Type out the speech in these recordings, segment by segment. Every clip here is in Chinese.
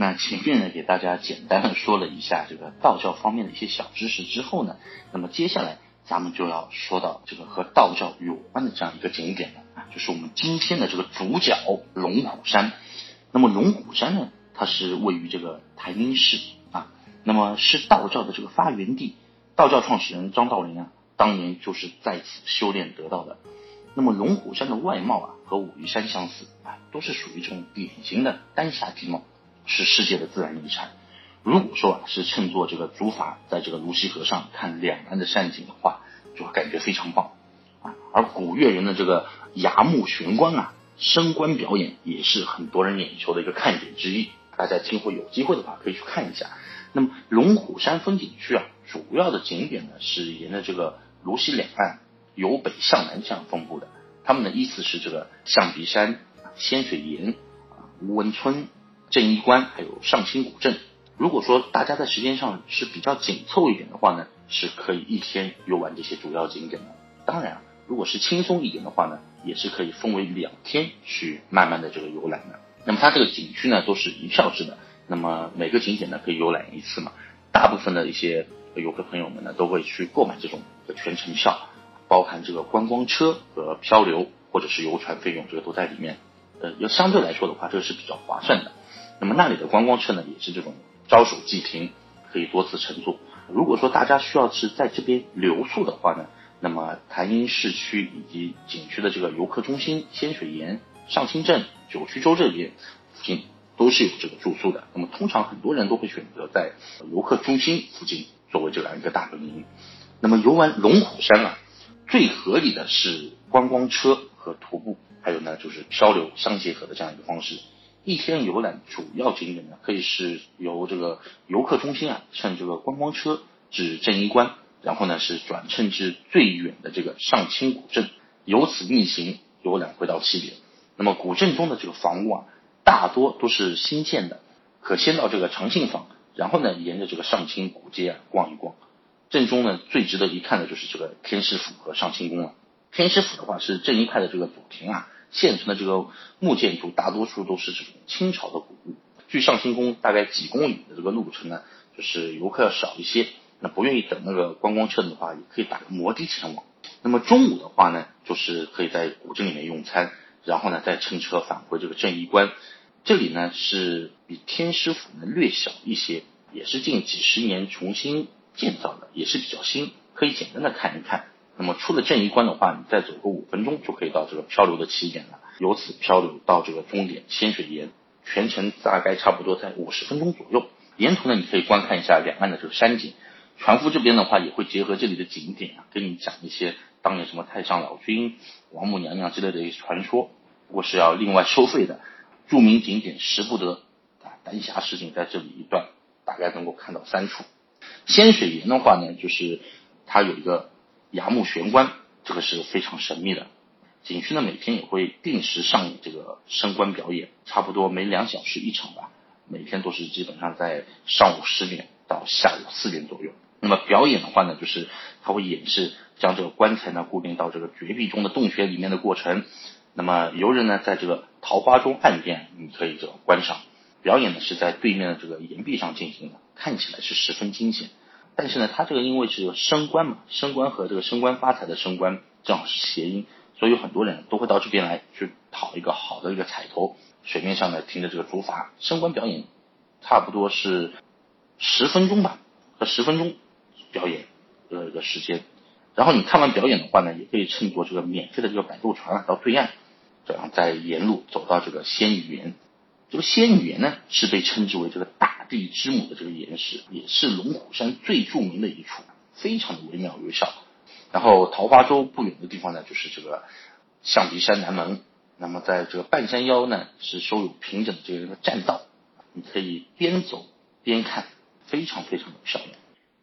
那前面呢，给大家简单的说了一下这个道教方面的一些小知识之后呢，那么接下来咱们就要说到这个和道教有关的这样一个景点了啊，就是我们今天的这个主角龙虎山。那么龙虎山呢，它是位于这个台阴市啊，那么是道教的这个发源地，道教创始人张道陵啊，当年就是在此修炼得到的。那么龙虎山的外貌啊，和武夷山相似啊，都是属于这种典型的丹霞地貌。是世界的自然遗产。如果说啊是乘坐这个竹筏在这个泸溪河上看两岸的山景的话，就会感觉非常棒啊。而古越人的这个崖木悬棺啊，升官表演也是很多人眼球的一个看点之一。大家今后有机会的话可以去看一下。那么龙虎山风景区啊，主要的景点呢是沿着这个泸溪两岸由北向南这样分布的。它们的依次是这个象鼻山、仙水岩、啊吴文村。镇一关还有上清古镇，如果说大家在时间上是比较紧凑一点的话呢，是可以一天游玩这些主要景点的。当然，如果是轻松一点的话呢，也是可以分为两天去慢慢的这个游览的。那么它这个景区呢都是一票制的，那么每个景点呢可以游览一次嘛。大部分的一些游客朋友们呢都会去购买这种全程票，包含这个观光车和漂流或者是游船费用，这个都在里面。呃，要相对来说的话，这个是比较划算的。那么那里的观光车呢，也是这种招手即停，可以多次乘坐。如果说大家需要是在这边留宿的话呢，那么潭阴市区以及景区的这个游客中心仙水岩、上清镇、九曲洲这边附近都是有这个住宿的。那么通常很多人都会选择在游客中心附近作为这样一个大本营。那么游玩龙虎山啊，最合理的是观光车和徒步，还有呢就是漂流相结合的这样一个方式。一天游览主要景点呢，可以是由这个游客中心啊，乘这个观光车至正一关，然后呢是转乘至最远的这个上清古镇，由此逆行游览回到起点。那么古镇中的这个房屋啊，大多都是新建的，可先到这个长信坊，然后呢沿着这个上清古街啊逛一逛。镇中呢最值得一看的就是这个天师府和上清宫了。天师府的话是正一派的这个祖庭啊。现存的这个木建筑大多数都是这种清朝的古物。距上清宫大概几公里的这个路程呢，就是游客要少一些。那不愿意等那个观光车的话，也可以打个摩的前往。那么中午的话呢，就是可以在古镇里面用餐，然后呢再乘车返回这个镇一关。这里呢是比天师府呢略小一些，也是近几十年重新建造的，也是比较新，可以简单的看一看。那么出了这一关的话，你再走个五分钟就可以到这个漂流的起点了。由此漂流到这个终点仙水岩，全程大概差不多在五十分钟左右。沿途呢，你可以观看一下两岸的这个山景。船夫这边的话也会结合这里的景点啊，跟你讲一些当年什么太上老君、王母娘娘之类的一些传说。不过是要另外收费的。著名景点识不得啊，丹霞石景在这里一段，大概能够看到三处。仙水岩的话呢，就是它有一个。崖木悬棺，这个是非常神秘的。景区呢每天也会定时上演这个升官表演，差不多每两小时一场吧。每天都是基本上在上午十点到下午四点左右。那么表演的话呢，就是它会演示将这个棺材呢固定到这个绝壁中的洞穴里面的过程。那么游人呢在这个桃花中岸边，你可以这个观赏。表演呢是在对面的这个岩壁上进行的，看起来是十分惊险。但是呢，它这个因为是有升官嘛，升官和这个升官发财的升官正好是谐音，所以有很多人都会到这边来去讨一个好的一个彩头。水面上呢停着这个竹筏，升官表演差不多是十分钟吧，和十分钟表演的一个时间。然后你看完表演的话呢，也可以乘坐这个免费的这个摆渡船到对岸，这样再沿路走到这个仙女岩。这个仙女岩呢，是被称之为这个大地之母的这个岩石，也是龙虎山最著名的一处，非常的惟妙惟肖。然后桃花洲不远的地方呢，就是这个象鼻山南门。那么在这个半山腰呢，是收有平整的这个栈道，你可以边走边看，非常非常的漂亮。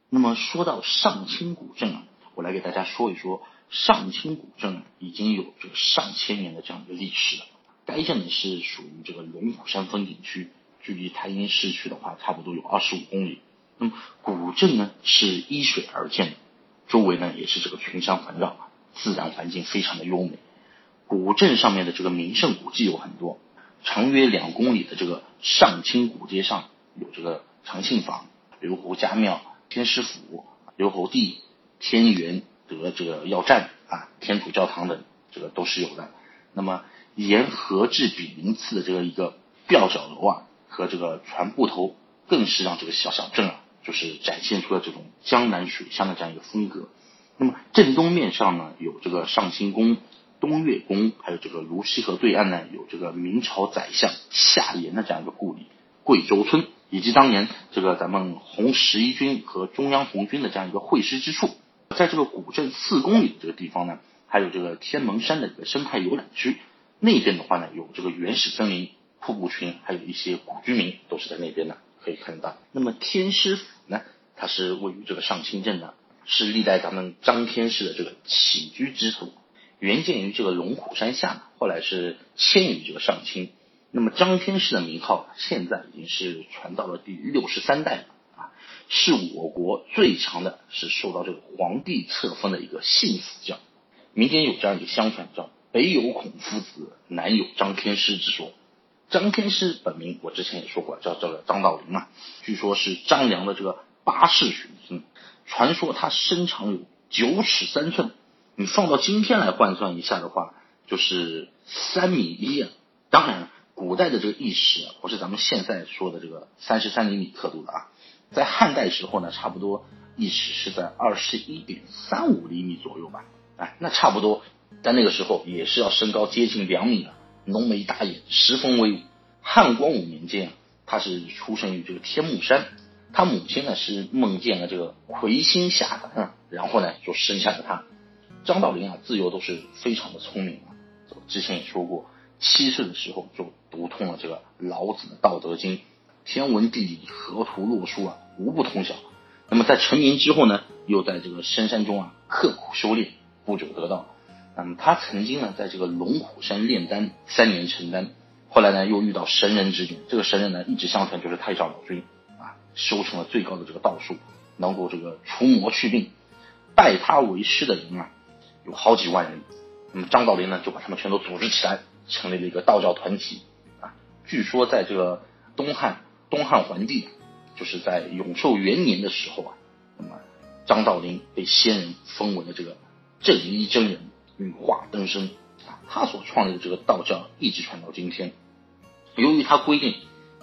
那么说到上清古镇啊，我来给大家说一说上清古镇已经有这个上千年的这样一个历史了。该镇呢是属于这个龙虎山风景区，距离台阴市区的话，差不多有二十五公里。那么古镇呢是依水而建的，周围呢也是这个群山环绕，自然环境非常的优美。古镇上面的这个名胜古迹有很多，长约两公里的这个上清古街上有这个长信坊、刘侯家庙、天师府、刘侯地、天元德这个要站啊、天主教堂等，这个都是有的。那么沿河至比邻次的这个一个吊脚楼啊和这个船埠头，更是让这个小小镇啊，就是展现出了这种江南水乡的这样一个风格。那么正东面上呢，有这个上清宫、东岳宫，还有这个泸溪河对岸呢，有这个明朝宰相夏言的这样一个故里贵州村，以及当年这个咱们红十一军和中央红军的这样一个会师之处。在这个古镇四公里这个地方呢，还有这个天门山的一个生态游览区，那边的话呢，有这个原始森林、瀑布群，还有一些古居民都是在那边的，可以看到。那么天师府呢，它是位于这个上清镇的。是历代咱们张天师的这个起居之所，原建于这个龙虎山下，后来是迁于这个上清。那么张天师的名号现在已经是传到了第六十三代了啊，是我国最强的，是受到这个皇帝册封的一个信府教。民间有这样一个相传，叫北有孔夫子，南有张天师之说。张天师本名我之前也说过，叫叫张道陵啊，据说是张良的这个八世玄孙。传说他身长有九尺三寸，你放到今天来换算一下的话，就是三米一啊。当然，古代的这个一尺不是咱们现在说的这个三十三厘米刻度的啊。在汉代时候呢，差不多一尺是在二十一点三五厘米左右吧。哎，那差不多，在那个时候也是要身高接近两米了，浓眉大眼，十分威武。汉光武年间啊，他是出生于这个天目山。他母亲呢是梦见了这个魁星下凡啊，然后呢就生下了他。张道陵啊，自幼都是非常的聪明啊。之前也说过，七岁的时候就读通了这个老子的《道德经》，天文地理、河图洛书啊，无不通晓。那么在成年之后呢，又在这个深山中啊刻苦修炼，不久得道。那么他曾经呢，在这个龙虎山炼丹三年成丹，后来呢又遇到神人指点，这个神人呢一直相传就是太上老君啊。修成了最高的这个道术，能够这个除魔去病，拜他为师的人啊，有好几万人。那么张道陵呢，就把他们全都组织起来，成立了一个道教团体啊。据说在这个东汉东汉桓帝，就是在永寿元年的时候啊，那么张道陵被仙人封为了这个正一真人，羽化登生啊。他所创立的这个道教一直传到今天。由于他规定。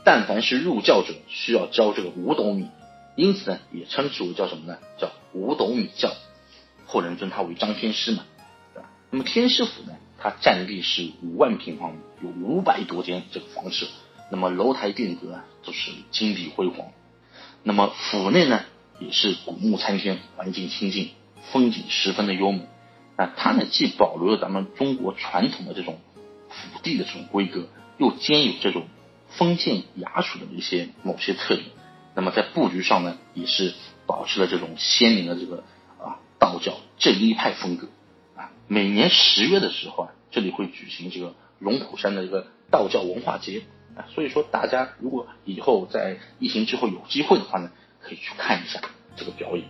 但凡是入教者，需要交这个五斗米，因此呢，也称之为叫什么呢？叫五斗米教。后人尊他为张天师嘛，那么天师府呢，它占地是五万平方米，有五百多间这个房舍，那么楼台殿阁啊都是金碧辉煌。那么府内呢，也是古木参天，环境清静，风景十分的优美。啊，它呢既保留了咱们中国传统的这种府地的这种规格，又兼有这种。封建雅俗的一些某些特点，那么在布局上呢，也是保持了这种鲜明的这个啊道教正一派风格啊。每年十月的时候啊，这里会举行这个龙虎山的一个道教文化节啊，所以说大家如果以后在疫情之后有机会的话呢，可以去看一下这个表演。